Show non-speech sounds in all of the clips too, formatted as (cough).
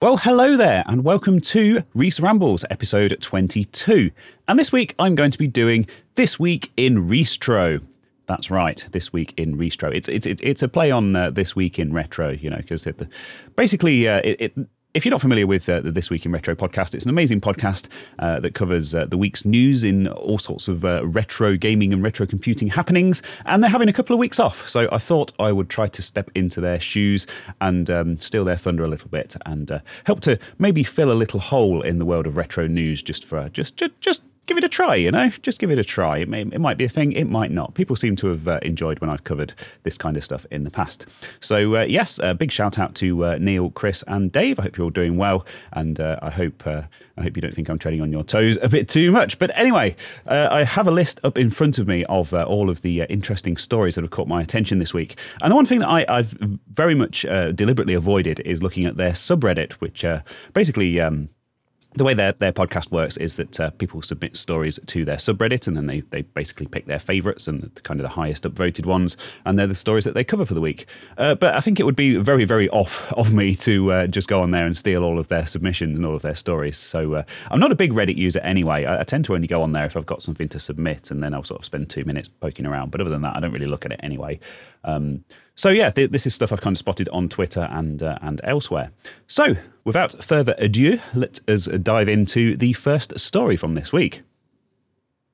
Well, hello there, and welcome to Rees Rambles, episode 22. And this week I'm going to be doing This Week in Reestro. That's right, This Week in Reestro. It's it's it's a play on uh, This Week in Retro, you know, because basically uh, it, it if you're not familiar with uh, the This Week in Retro podcast, it's an amazing podcast uh, that covers uh, the week's news in all sorts of uh, retro gaming and retro computing happenings. And they're having a couple of weeks off. So I thought I would try to step into their shoes and um, steal their thunder a little bit and uh, help to maybe fill a little hole in the world of retro news just for just, just, just give it a try, you know, just give it a try. It, may, it might be a thing, it might not. People seem to have uh, enjoyed when I've covered this kind of stuff in the past. So, uh, yes, a big shout out to uh, Neil, Chris, and Dave. I hope you're all doing well, and uh, I hope uh, I hope you don't think I'm treading on your toes a bit too much. But anyway, uh, I have a list up in front of me of all of the interesting stories that have caught my attention this week. And the one thing that I, have very much deliberately avoided is looking at their subreddit, which basically. Um, the way their, their podcast works is that uh, people submit stories to their subreddit and then they, they basically pick their favorites and the, kind of the highest upvoted ones and they're the stories that they cover for the week. Uh, but i think it would be very very off (laughs) of me to uh, just go on there and steal all of their submissions and all of their stories. So uh, i'm not a big reddit user anyway. I, I, tend to only go on there if i've got something to submit and then i'll sort of spend two minutes poking around. But other than that i don't really look at it anyway um, so yeah, th- this is stuff I've kind of spotted on Twitter and uh, and elsewhere. So without further ado, let us dive into the first story from this week.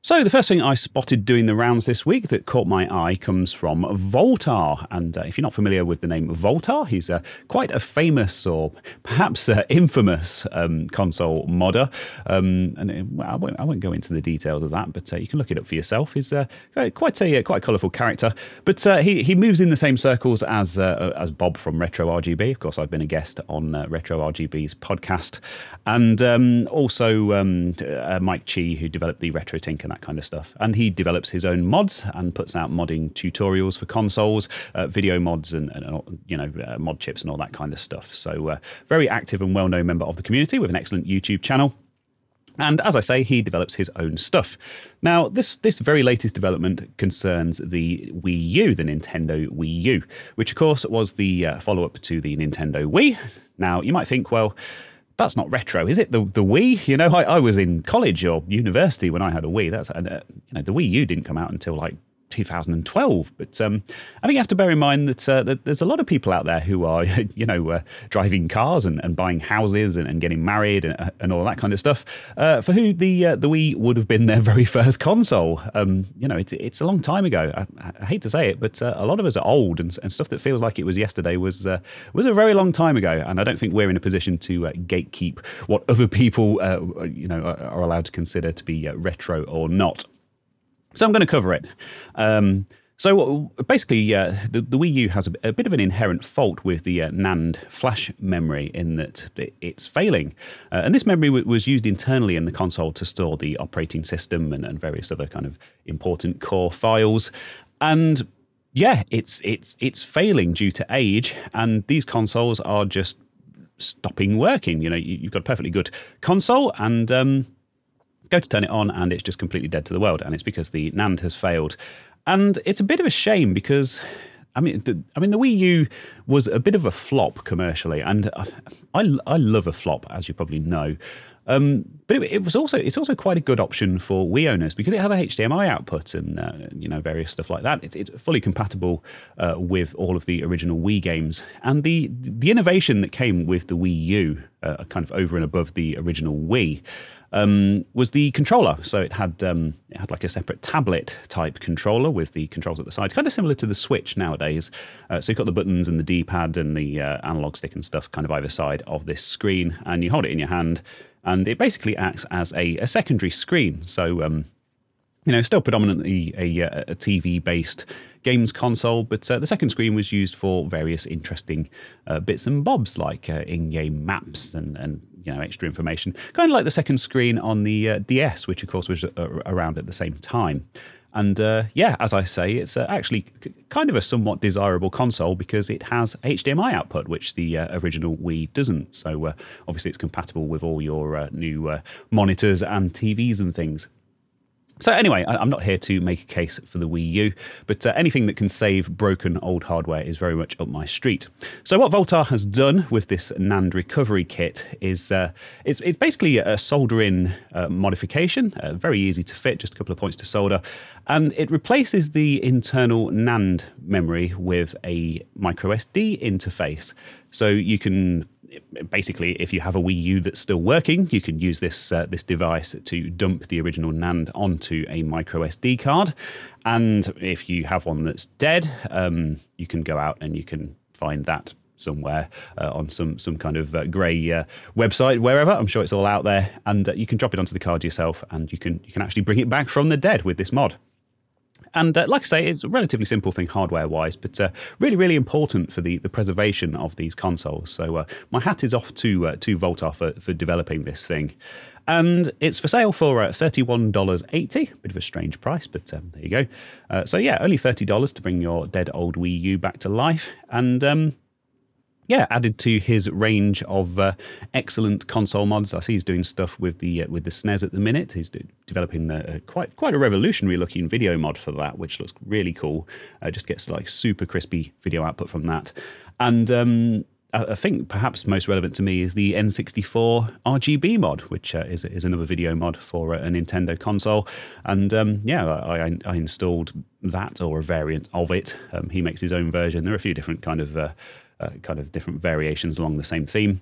So, the first thing I spotted doing the rounds this week that caught my eye comes from Voultar. And uh, if you're not familiar with the name Voultar, he's uh, quite a famous or perhaps uh, infamous um, console modder. Um, and uh, well, I, won't, I, won't, go into the details of that, but uh, you can look it up for yourself. He's uh, quite a quite a colourful character. But he, he moves in the same circles as, as Bob from Retro RGB. Of course, I've been a guest on Retro RGB's podcast. And um, also um, Mike Chi, who developed the Retro Tinker that kind of stuff. And he develops his own mods and puts out modding tutorials for consoles, uh, video mods, and, and you know uh, mod chips and all that kind of stuff. So uh, very active and well-known member of the community with an excellent YouTube channel. And as I say, he develops his own stuff. Now, this, this very latest development concerns the Wii U, the Nintendo Wii U, which of course was the uh, follow up to the Nintendo Wii. Now, you might think, well, that's not retro, is it? The the Wii, you know, I, I was in college or university when I had a Wii. That's uh, you know, the Wii U didn't come out until like 2012. But um, I think you have to bear in mind that, uh, that there's a lot of people out there who are, (laughs) you know, uh, driving cars and, and buying houses and, and, getting married and, and all that kind of stuff, uh, for who the uh, the Wii would have been their (laughs) very first console. Um, you know, it, it's a long time ago. I, I hate to say it, but uh, a lot of us are old, and, stuff that feels like it was yesterday was uh, was a very long time ago. And I don't think we're in a position to gatekeep what other people, you know, are allowed to consider to be retro or not. So I'm going to cover it. Um, so basically, uh, the, the, Wii U has a, a, bit of an inherent fault with the uh, NAND flash memory in that it's failing. Uh, and this memory w- was used internally in the console to store the operating system and, and various other kind of important core files. And yeah, it's it's it's failing due to age, and these consoles are just stopping working. You know, you, have got a perfectly good console, and um, go to turn it on and it's just completely dead to the world. And it's because the NAND has failed. And it's a bit of a shame because I mean, the, I mean, the Wii U was a bit of a flop commercially, and I, I love a flop, as you probably know. Um, but it, it, was also it's also quite a good option for Wii owners because it has a HDMI output and uh, you know various stuff like that. It's, it's fully compatible uh, with all of the original Wii games, and the the innovation that came with the Wii U, uh, kind of over and above the original Wii, um, was the controller. So it had um, it had like a separate tablet type controller with the controls at the side, kind of similar to the Switch nowadays. Uh, so you've got the buttons and the D-pad and the uh, analog stick and stuff kind of either side of this screen, and you hold it in your hand, and it basically acts as a, a secondary screen. So um, you know, still predominantly a, a TV based games console, but uh, the second screen was used for various interesting uh, bits and bobs like uh, in game maps and, and you know extra information, kind of like the second screen on the uh, DS, which of course was uh, around at the same time. And uh, yeah, as I say, it's actually kind of a somewhat desirable console because it has HDMI output, which the original Wii doesn't. So obviously, it's compatible with all your new monitors and TVs and things. So anyway, I'm not here to make a case for the Wii U, but uh, anything that can save broken old hardware is very much up my street. So what Voultar has done with this NAND recovery kit is uh, it's, it's basically a solder-in uh, modification, uh, very easy to fit, just a couple of points to solder, and it replaces the internal NAND memory with a micro SD interface. So you can basically, if you have a Wii U that's still working, you can use this uh, this device to dump the original NAND onto a micro SD card. And if you have one that's dead, um, you can go out and you can find that somewhere uh, on some some kind of uh, grey uh, website wherever. I'm sure it's all out there. And uh, you can drop it onto the card yourself and you can you can actually bring it back from the dead with this mod and uh, like I say, it's a relatively simple thing hardware wise, but uh, really, really important for the, the preservation of these consoles. So uh, my hat is off to uh, to Voultar for, for developing this thing. And it's for sale for uh, $31.80. Bit of a strange price, but um, there you go. Uh, so, yeah, only $30 to bring your dead old Wii U back to life. And um, yeah, added to his range of uh, excellent console mods. I see he's doing stuff with the uh, with the SNES at the minute. He's de- developing a, a quite quite a revolutionary looking video mod for that, which looks really cool. Uh, just gets like super crispy video output from that, and. Um, I I think perhaps most relevant to me is the N64 RGB mod, which uh, is is another video mod for a Nintendo console. And um, yeah, I, I, installed that or a variant of it. Um, he makes his own version. There are a few different kind of uh, uh, Uh, kind of different variations along the same theme.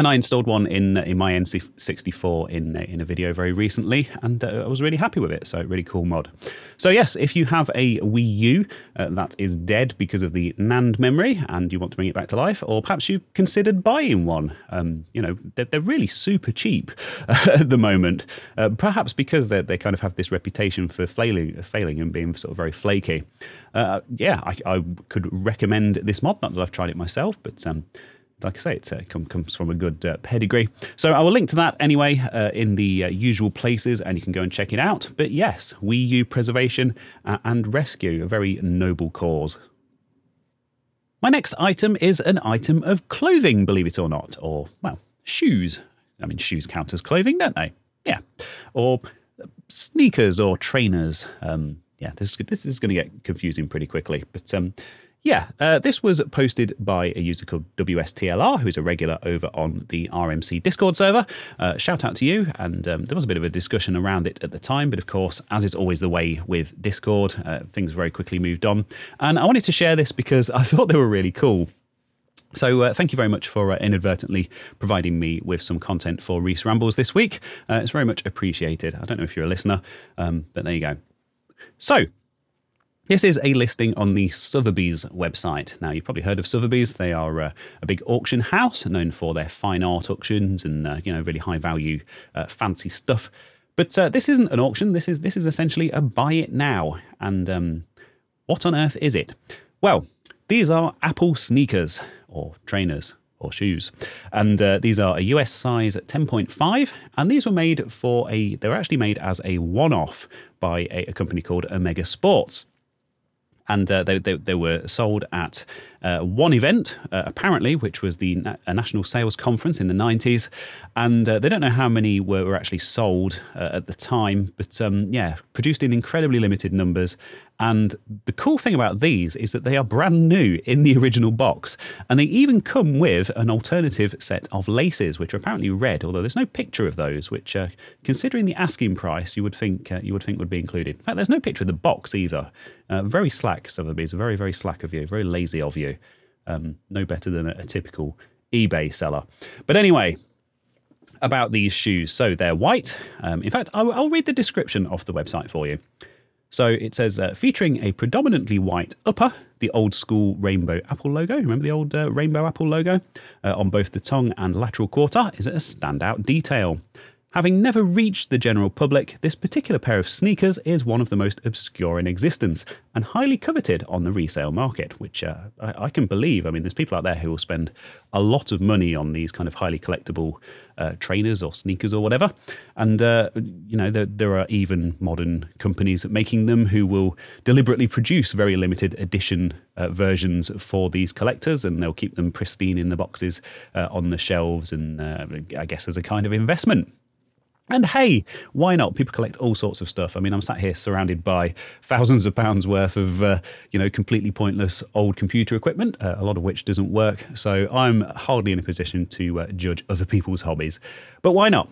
And I installed one in in my N64 in in a video very recently, and uh, I was really happy with it. So really cool mod. So yes, if you have a Wii U uh, that is dead because of the NAND memory, and you want to bring it back to life, or perhaps you considered buying one, um, you know they're, they're really super cheap (laughs) at the moment. Uh, perhaps because they they kind of have this reputation for failing failing and being sort of very flaky. Uh, yeah, I, I, could recommend this mod. Not that I've tried it myself, but um, like I say, it uh, come, comes from a good uh, pedigree. So I will link to that anyway uh, in the uh, usual places, and you can go and check it out. But yes, Wii U preservation uh, and rescue, a very noble cause. My next item is an item of clothing, believe it or not, or, well, shoes. I mean, shoes count as clothing, don't they? Yeah. Or sneakers or trainers. Um, yeah, this, this is going to get confusing pretty quickly. But um, yeah, uh, this was posted by a user called WSTLR, who's a regular over on the RMC Discord server. Uh, shout out to you. And um, there was a bit of a discussion around it at the time, but of course, as is always the way with Discord, uh, things very quickly moved on. And I wanted to share this because (laughs) I thought they were really cool. So, uh, thank you very much for uh, inadvertently providing me with some content for Rees Rambles this week. Uh, it's very much appreciated. I don't know if you're a listener, um, but there you go. So, this is a listing on the Sotheby's website. Now, you've probably heard of Sotheby's. They are uh, a big auction house known for their fine art auctions and uh, you know really high value, uh, fancy stuff. But uh, this isn't an auction. This is this is essentially a buy it now. And um, what on earth is it? Well, these are Apple sneakers or trainers or shoes. And uh, these are a US size 10.5, and these were made for a, they were actually made as a one off by a, a, company called Omega Sports and uh, they, they, they, were sold at uh, one event, uh, apparently, which was the Na- National Sales Conference in the 90s. And uh, they don't know how many were, were actually sold uh, at the time, but um, yeah, produced in incredibly limited numbers. And the cool thing about these is that they are brand new in the original box. And they even come with an alternative set of laces, which are apparently red, although there's no picture of those, which, uh, considering the asking price, you would think uh, you would think would be included. In fact, there's no picture of the box either. Very slack, Sotheby's. Very, very slack of you. Very lazy of you. Um, no better than a, a typical eBay seller. But anyway, about these shoes. So they're white. Um, in fact, I'll, I'll, read the description off the website for you. So it says uh, featuring a predominantly white upper, the old school rainbow apple logo. Remember the old uh, rainbow apple logo uh, on both the tongue and lateral quarter is a standout detail. Having never reached the general public, this particular pair of sneakers is one of the most obscure in existence and highly coveted on the resale market, which uh, I, I, can believe. I mean, there's people out there who will spend a lot of money on these kind of highly collectible uh, trainers or sneakers or whatever. And, uh, you know, there, there, are even modern companies making them who will deliberately produce very limited edition uh, versions for these collectors and they'll keep them pristine in the boxes uh, on the shelves and uh, I guess as a kind of investment. And hey, why not? People collect all sorts of stuff. I mean, I'm sat here surrounded by thousands of pounds worth of, uh, you know, completely pointless old computer equipment, uh, a lot of which doesn't work. So I'm hardly in a position to uh, judge other people's hobbies. But why not?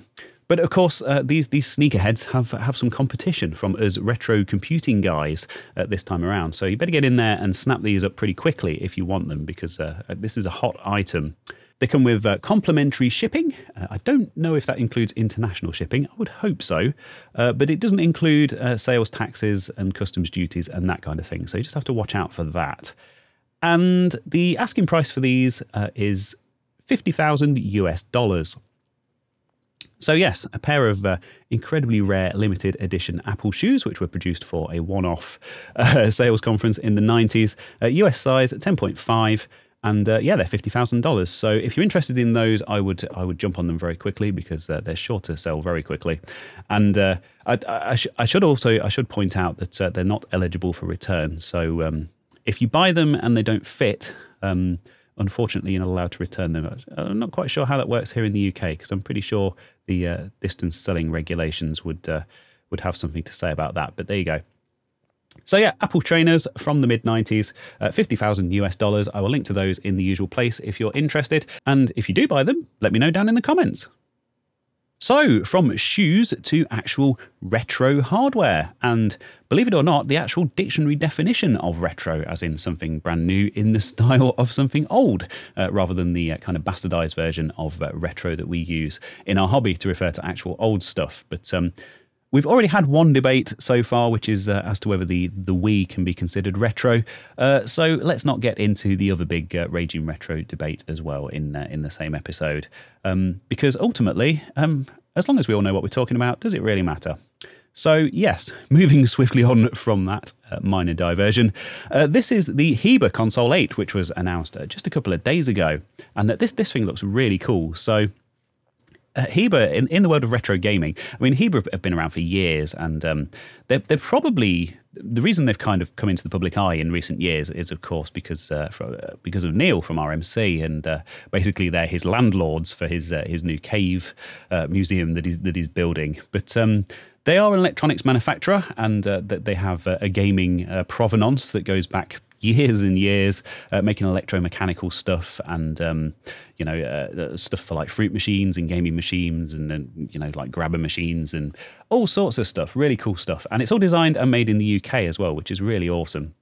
But of course, uh, these these sneakerheads have have some competition from us retro computing guys at this time around. So you better get in there and snap these up pretty quickly if you want them, because uh, this is a hot item. They come with uh, complimentary shipping. Uh, I don't know if that includes international shipping. I would hope so, uh, but it doesn't include uh, sales taxes and customs duties and that kind of thing. So you just have to watch out for that. And the asking price for these uh, is fifty thousand US dollars. So, yes, a pair of uh, incredibly rare limited edition Apple shoes, which were produced for a one off uh, (laughs) sales conference in the 90s. Uh, US size 10.5. And uh, yeah, they're fifty thousand dollars. So if you're interested in those, I would I would jump on them very quickly because uh, they're sure to sell very quickly. And uh, I, I, sh- I, should also I should point out that they're not eligible for return. So um, if you buy them and they don't fit, um, unfortunately, you're not allowed to return them. I'm not quite sure how that works here in the UK because I'm pretty sure the uh, distance selling regulations would uh, would have something to say about that. But there you go. So yeah, Apple trainers from the mid 90s, uh, 50,000 US dollars. I will link to those in the usual place if you're interested. And if you do buy them, let me know down in the comments. So, from shoes to actual retro hardware, and believe it or not, the actual dictionary definition of retro, as in something brand new in the (laughs) style of something old, uh, rather than the uh, kind of bastardized version of uh, retro that we use in our hobby to refer to actual old stuff. But um, We've already had one debate so far, which is uh, as to whether the, the Wii can be considered retro. Uh, so let's not get into the other big uh, raging retro debate as well in uh, in the same episode, um, because ultimately, um, as long as we all know what we're talking about, does it really matter? So yes, (laughs) moving swiftly on from that uh, minor diversion, uh, this is the Heber Console 8, which was announced just a couple of days ago, and this this thing looks really cool. So uh, Heber in, in the world of retro gaming, I mean, Heber have been around for years, and um, they're, they're probably the reason they've kind of come into the public eye in recent years is, of course, because uh, for, uh, because of Neil from RMC, and uh, basically they're his landlords for his uh, his new cave uh, museum that he's that he's building. But um, they are an electronics manufacturer, and uh, they have a gaming provenance that goes back years and years uh, making electromechanical stuff and um, you know uh, stuff for like fruit machines and gaming machines and then you know like grabber machines and all sorts of stuff really cool stuff and it's all designed and made in the UK as well which is really awesome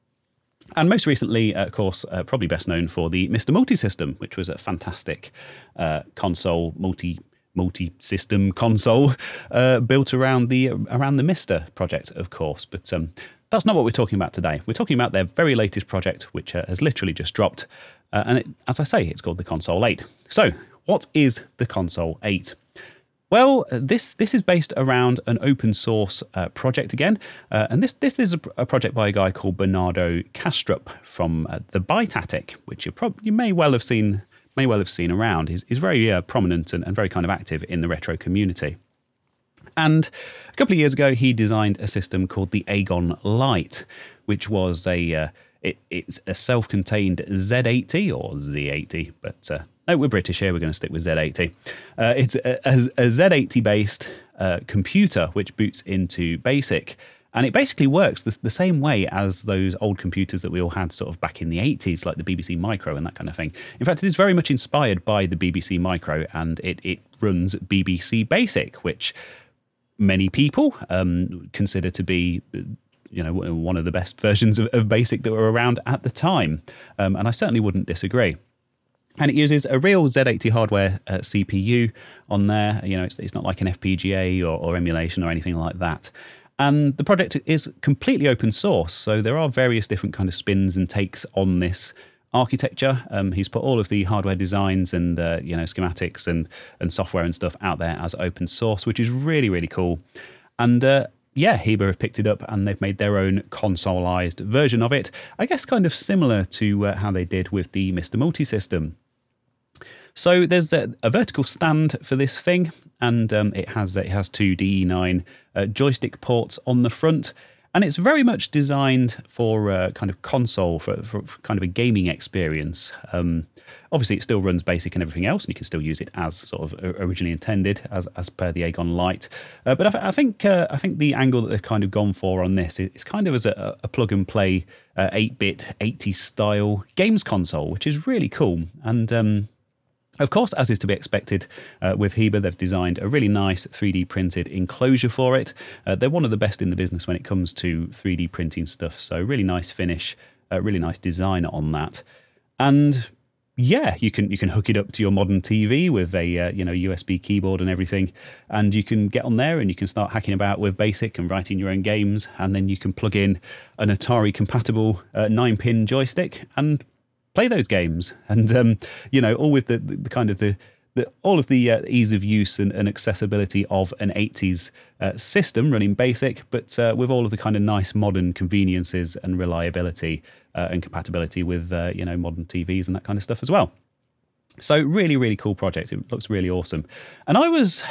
and most recently, uh, of course, uh, probably best known for the MiSTer Multi system, which was a fantastic uh, console multi multi-system console (laughs) uh, built around the around the MiSTer project, of course. But um, that's not what we're talking about today. We're talking about their very latest project, which uh, has literally just dropped. Uh, and it, as I say, it's called the Console 8. So, what is the Console 8? Well, this this is based around an open source uh, project again, uh, and this this is a, a, project by a guy called Bernardo Kastrup from uh, the Attic, which you prob- you may well have seen may well have seen around. He's, he's very uh, prominent and, and very kind of active in the retro community. And a couple of years ago, he designed a system called the Agon Light, which was a uh, it, it's a self-contained Z80 or Z80, but uh, no, we're British here. We're going to stick with Z80. Uh, it's a, a, a Z80-based uh, computer which boots into BASIC. And it basically works the, the, same way as those old computers that we all had sort of back in the 80s, like the BBC Micro and that kind of thing. In fact, it is very much inspired by the BBC Micro and it, it runs BBC Basic, which many people um, consider to be you know one of the best versions of, of basic that were around at the time. Um, and i certainly wouldn't disagree. And it uses a real z80 hardware uh, cpu on there. You know it's, it's not like an fpga or, or emulation or anything like that. And the project is completely open source so there are various different kind of spins and takes on this architecture. Um, he's put all of the hardware designs and uh, you know schematics and and software and stuff out there as open source, which is really really cool. And uh, yeah, Heber have picked it up and they've made their own consoleized version of it. I guess kind of similar to uh, how they did with the MiSTer Multi system. So there's a, a, vertical stand for this thing, and um, it has it has two DE9 uh, joystick ports on the front and it's very much designed for uh, kind of console for, for, for, kind of a gaming experience. Um, obviously, it still runs basic and everything else, and you can still use it as sort of originally intended, as as per the Agon Light. Uh, but I, I think uh, I think the angle that they've kind of gone for on this is, kind of as a, a plug and play eight uh, bit, 80 style games console, which is really cool. And um, of course, as is to be expected uh, with Heber, they've designed a really nice 3D printed enclosure for it. Uh, they're one of the best in the business when it comes to 3D printing stuff, so really nice finish, uh, really nice design on that. And yeah, you can you can hook it up to your modern TV with a uh, you know USB keyboard and everything, and you can get on there and you can start hacking about with BASIC and writing your own games, and then you can plug in an Atari compatible uh, nine pin joystick and play those games, and um, you know, all with the, the, kind of the, the all of the uh, ease of use and, and, accessibility of an 80s uh, system running basic, but uh, with all of the kind of nice modern conveniences and reliability uh, and compatibility with uh, you know modern TVs and that kind of stuff as well. So really, really cool project. It looks really awesome, and I was.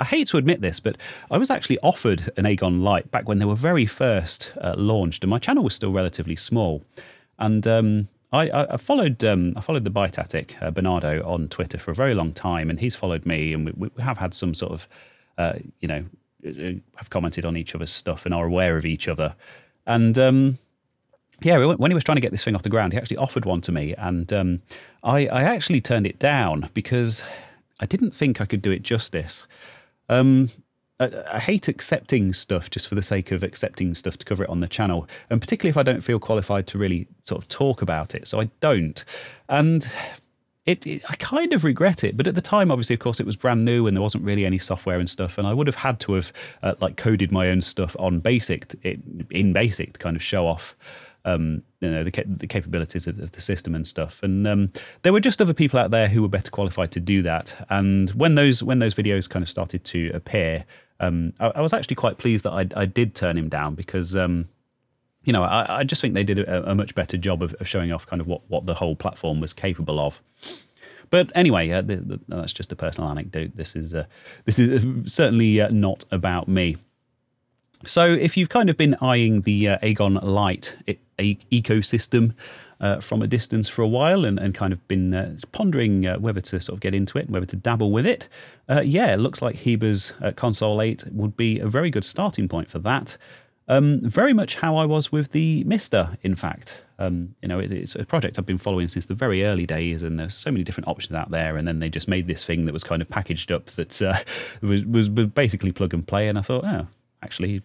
I hate to admit this, but I was actually offered an Agon Light back when they were very first uh, launched, and my channel was still relatively small. And um, I, I, followed um, I followed the Byte Attic uh, Bernardo on Twitter for a very long time, and he's followed me, and we, we have had some sort of uh, you know uh, have commented on each other's stuff and are aware of each other. And um, yeah, when he was trying to get this thing off the ground, he actually offered one to me, and um, I, I, actually turned it down because I didn't think I could do it justice. Um, I, hate accepting stuff just for the sake of accepting stuff to cover it on the channel, and particularly if I don't feel qualified to really sort of talk about it. So I don't, and it, it, I kind of regret it. But at the time, obviously, of course, it was brand new and there wasn't really any software and stuff, and I would have had to have uh, like coded my own stuff on Basic to, in Basic to kind of show off. Um, you know the, the capabilities of, of, the system and stuff. And um, there were just other people out there who were better qualified to do that. And when those when those videos kind of started to appear, um, I, I, was actually quite pleased that I, I did turn him down because um, you know I, I, just think they did a, a much better job of, of, showing off kind of what, what the whole platform was capable of. But anyway, uh, the, the, that's just a personal anecdote. This is uh, this is certainly uh, not about me. So if you've kind of been eyeing the uh, Agon Light ecosystem uh, from a distance for a while and, and kind of been uh, pondering uh, whether to sort of get into it, and whether to dabble with it. Uh, yeah, it looks like Heber's uh, Console 8 would be a very good starting point for that. Um, very much how I was with the MiSTer, in fact. Um, you know, it, it's a project I've been following since the very early days, and there's so many different options out there. And then they just made this thing that was kind of packaged up that uh, (laughs) was, was, was basically plug and play. And I thought, oh, actually,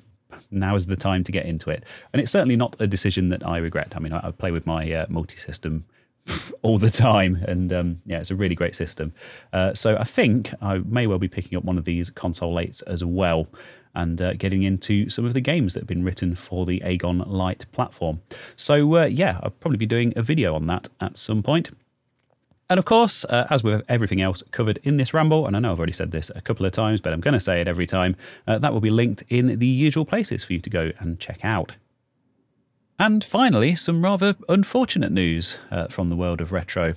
now is the time to get into it. And it's certainly not a decision that I regret. I mean, I, I play with my uh, multi system (laughs) all the time, and um, yeah, it's a really great system. Uh, so I think I may well be picking up one of these console 8s as well. And uh, getting into some of the games that have been written for the Agon Light platform. So, uh, yeah, I'll probably be doing a video on that at some point. And of course, uh, as with everything else covered in this ramble, and I know I've already said this a couple of times, but I'm going to say it every time, uh, that will be linked in the usual places for you to go and check out. And finally, some rather unfortunate news uh, from the world of retro.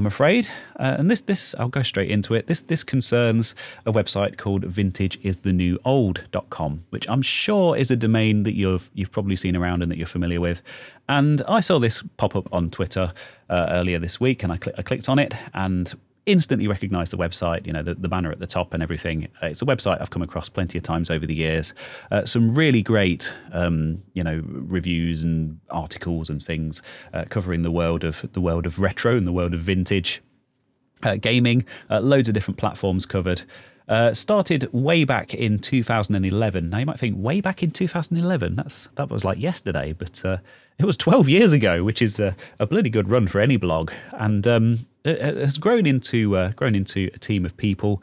I'm afraid. Uh, and this, this, I'll go straight into it. This, this concerns a website called VintageIsTheNewOld.com, which I'm sure is a domain that you've you've probably seen around and that you're familiar with. And I saw this pop up on Twitter uh, earlier this week, and I, cl- I clicked on it, and instantly recognize the website, you know, the, the banner at the top and everything. Uh, it's a website I've come across plenty of times over the years. Uh, some really great, um, you know, reviews and articles and things uh, covering the world of the world of retro and the world of vintage uh, gaming. Uh, loads of different platforms covered. Uh, started way back in 2011. Now you might think, way back in 2011, that's that was like yesterday, but uh, it was 12 years ago, which is a, a bloody good run for any blog, and um, it has grown into uh, grown into a team of people,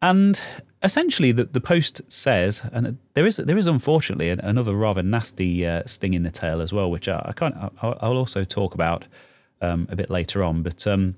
and essentially the, the post says, and there is there is unfortunately another rather nasty uh, sting in the tail as well, which I, I can't I'll, I'll also talk about um, a bit later on, but. Um,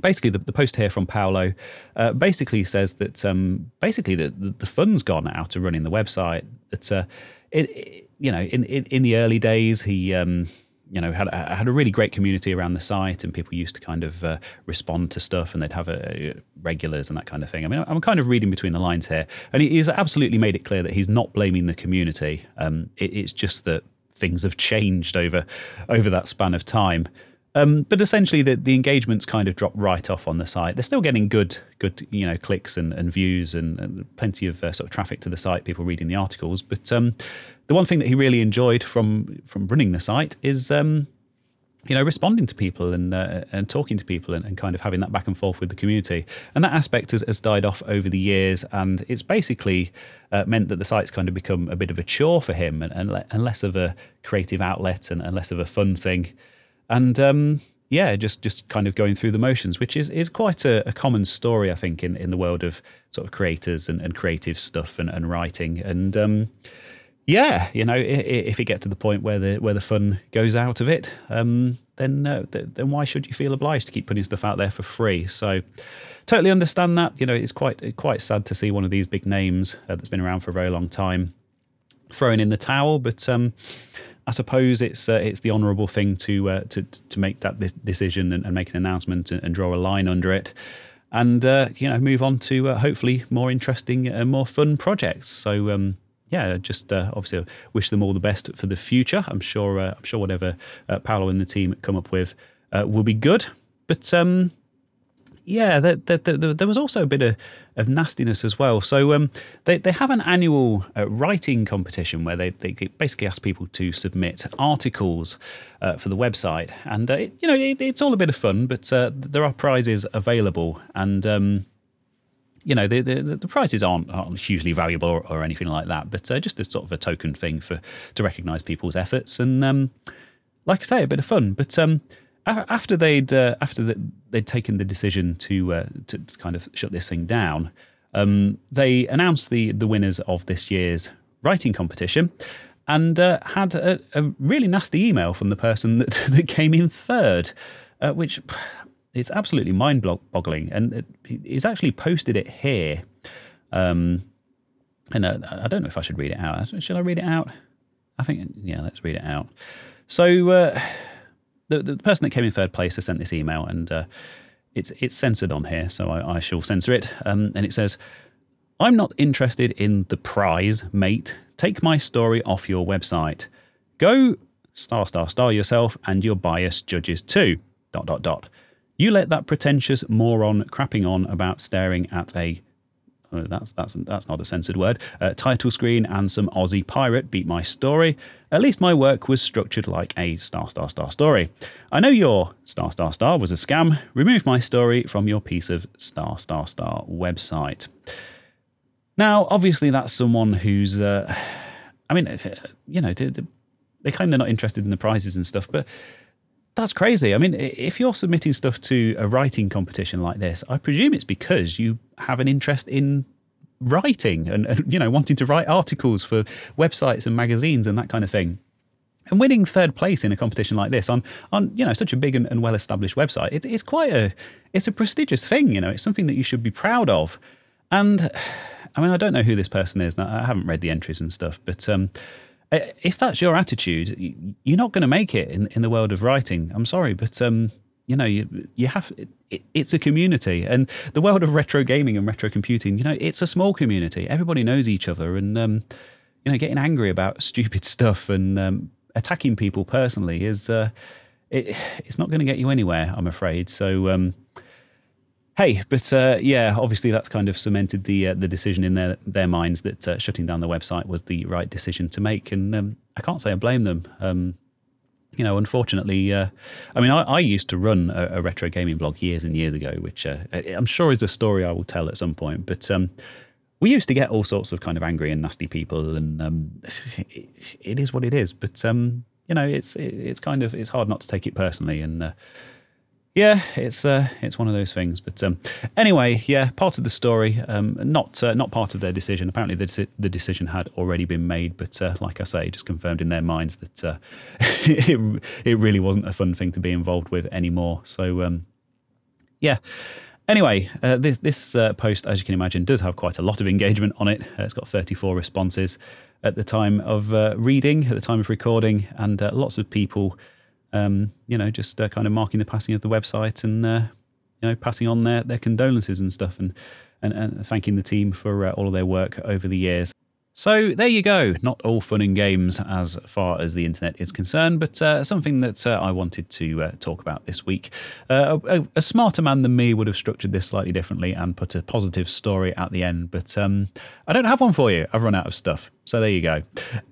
basically the, the post here from Paolo uh, basically says that um, basically the, the fun's gone out of running the website. That uh, it, it, you know in, in, in the early days he um, you know had had a really great community around the site and people used to kind of uh, respond to stuff and they'd have a, regulars and that kind of thing. I mean I'm kind of reading between the lines here and he's absolutely made it clear that he's not blaming the community. Um, it, it's just that things have changed over over that span of time. Um, but essentially, the, the engagements kind of dropped right off on the site. They're still getting good, good, you know, clicks and, and views and, and plenty of uh, sort of traffic to the site, people reading the articles. But um, the one thing that he really enjoyed from from running the site is um, you know, responding to people and uh, and talking to people and, and, kind of having that back and forth with the community. And that aspect has, has died off over the years, and it's basically uh, meant that the site's kind of become a bit of a chore for him and, and, le- and less of a creative outlet and, and less of a fun thing. And um, yeah, just just kind of going through the motions, which is is quite a, a, common story, I think, in, in the world of sort of creators and, and creative stuff and, and writing. And um, yeah, you know, if it gets to the point where the where the fun goes out of it, um, then uh, then why should you feel obliged to keep putting stuff out there for free? So, totally understand that. You know, it's quite quite sad to see one of these big names uh, that's been around for a very long time throwing in the towel, but. Um, I suppose it's uh, it's the honourable thing to uh, to to make that decision and, and make an announcement and, and, draw a line under it, and uh, you know move on to uh, hopefully more interesting and more fun projects. So um, yeah, just uh, obviously wish them all the best for the future. I'm sure uh, I'm sure whatever uh, Paolo and the team come up with uh, will be good. But um, yeah, there, there, there, there, was also a bit of, of nastiness as well. So um, they they have an annual uh, writing competition where they, they basically ask people to submit articles uh, for the website, and it, you know it, it's all a bit of fun. But there are prizes available, and um, you know the, the, the prizes aren't, aren't, hugely valuable or, or, anything like that, but uh, just a sort of a token thing for to recognise people's efforts and um, like I say, a bit of fun. But um, after they'd uh, after the, they'd taken the decision to, uh, to, kind of shut this thing down, um, they announced the the winners of this year's writing competition. And uh, had a, a, really nasty email from the person that, (laughs) that came in third, uh, which it's absolutely mind boggling. And he's actually posted it here. Um, and I don't know if I should read it out. Should I read it out? I think, yeah, let's read it out. So uh, the, the person that came in third place has sent this email, and uh, it's it's censored on here, so I, I shall censor it. Um, and it says, "I'm not interested in the prize, mate. Take my story off your website. Go star star star yourself and your biased judges too." Dot dot dot. You let that pretentious moron crapping on about staring at a oh, that's that's that's not a censored word. Uh, title screen and some Aussie pirate beat my story. At least my work was structured like a star star star story. I know your star star star was a scam. Remove my story from your piece of star star star website. Now, obviously, that's someone who's. Uh, (sighs) I mean, you know, they, they claim they're not interested in the prizes and stuff, but that's crazy. I mean, if you're submitting stuff to a writing competition like this, I presume it's because you have an interest in writing and, and, you know wanting to write articles for websites and magazines and that kind of thing. And winning third place in a competition like this on on you know such a big and, and well established website, it, it's quite a it's a prestigious thing. You know, it's something that you should be proud of. And (sighs) I mean, I don't know who this person is. I haven't read the entries and stuff, but um, if that's your attitude, you're not going to make it in, in the world of writing. I'm sorry, but um, you know, you you have it, it's a community, and the world of retro gaming and retro computing, you know, it's a small community. Everybody knows each other, and um, you know, getting angry about (laughs) stupid stuff and um, attacking people personally is uh, it, it's not going to get you anywhere. I'm afraid. So um, hey, but uh, yeah, obviously that's kind of cemented the uh, the decision in their their minds that uh, shutting down the website was the right decision to make, and um, I can't say I blame them. Um, you know, unfortunately, uh, I mean, I, I, used to run a, a, retro gaming blog years and years ago, which uh, I'm sure is a story I will tell at some point. But um, we used to get all sorts of kind of angry and nasty people, and um, it, (laughs) it is what it is. But um, you know, it's it, it's kind of it's hard not to take it personally, and uh, yeah, it's uh, it's one of those things. But um, anyway, yeah, part of the story, um, not uh, not part of their decision. Apparently, the, the decision had already been made, but uh, like I say, just confirmed in their minds that uh, (laughs) it it really wasn't a fun thing to be involved with anymore. So um, yeah. Anyway, uh, this, this uh, post, as you can imagine, does have quite a lot of engagement on it. it's got 34 responses at the time of reading, at the time of recording, and lots of people um, you know, just uh, kind of marking the passing of the website and uh, you know passing on their, their condolences and stuff, and and, and thanking the team for uh, all of their work over the years. So there you go. Not all fun and games as far as the internet is concerned, but uh, something that uh, I wanted to uh, talk about this week. Uh, a, a, smarter man than me would have structured this slightly differently and put a positive story at the end, but um, I don't have one for you. I've run out of stuff. So there you go.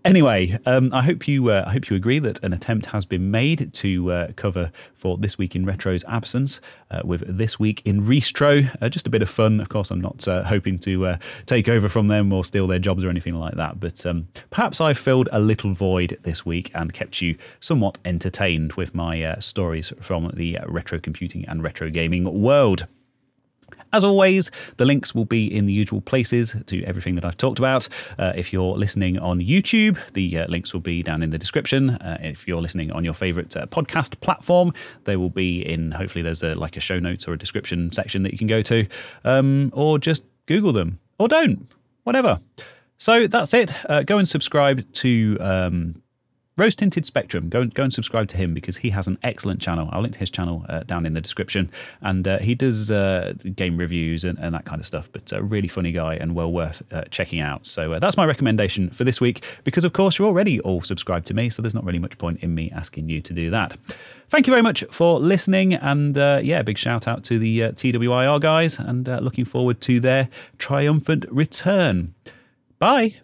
Anyway, um, I hope you uh, I hope you agree that an attempt has been made to uh, cover for this week in retro's absence with this week in Reestro. Just a bit of fun. Of course, I'm not hoping to take over from them or steal their jobs or anything like that. But um, perhaps I've filled a little void this week and kept you somewhat entertained with my stories from the retro computing and retro gaming world. As always, the links will be in the usual places to everything that I've talked about. Uh, if you're listening on YouTube, the uh, links will be down in the description. Uh, if you're listening on your favorite uh, podcast platform, they will be in, hopefully, there's a, like a show notes or a description section that you can go to, um, or just Google them, or don't, whatever. So that's it. Uh, go and subscribe to um, Rose Tinted Spectrum. Go and go and subscribe to him because he has an excellent channel. I'll link to his channel uh, down in the description, and uh, he does uh, game reviews and, and, that kind of stuff. But a really funny guy and well worth uh, checking out. So uh, that's my recommendation for this week. Because of course you're already all subscribed to me, so there's not really much point in me asking you to do that. Thank you very much for listening, and uh, yeah, big shout out to the TWIR guys, and looking forward to their triumphant return. Bye.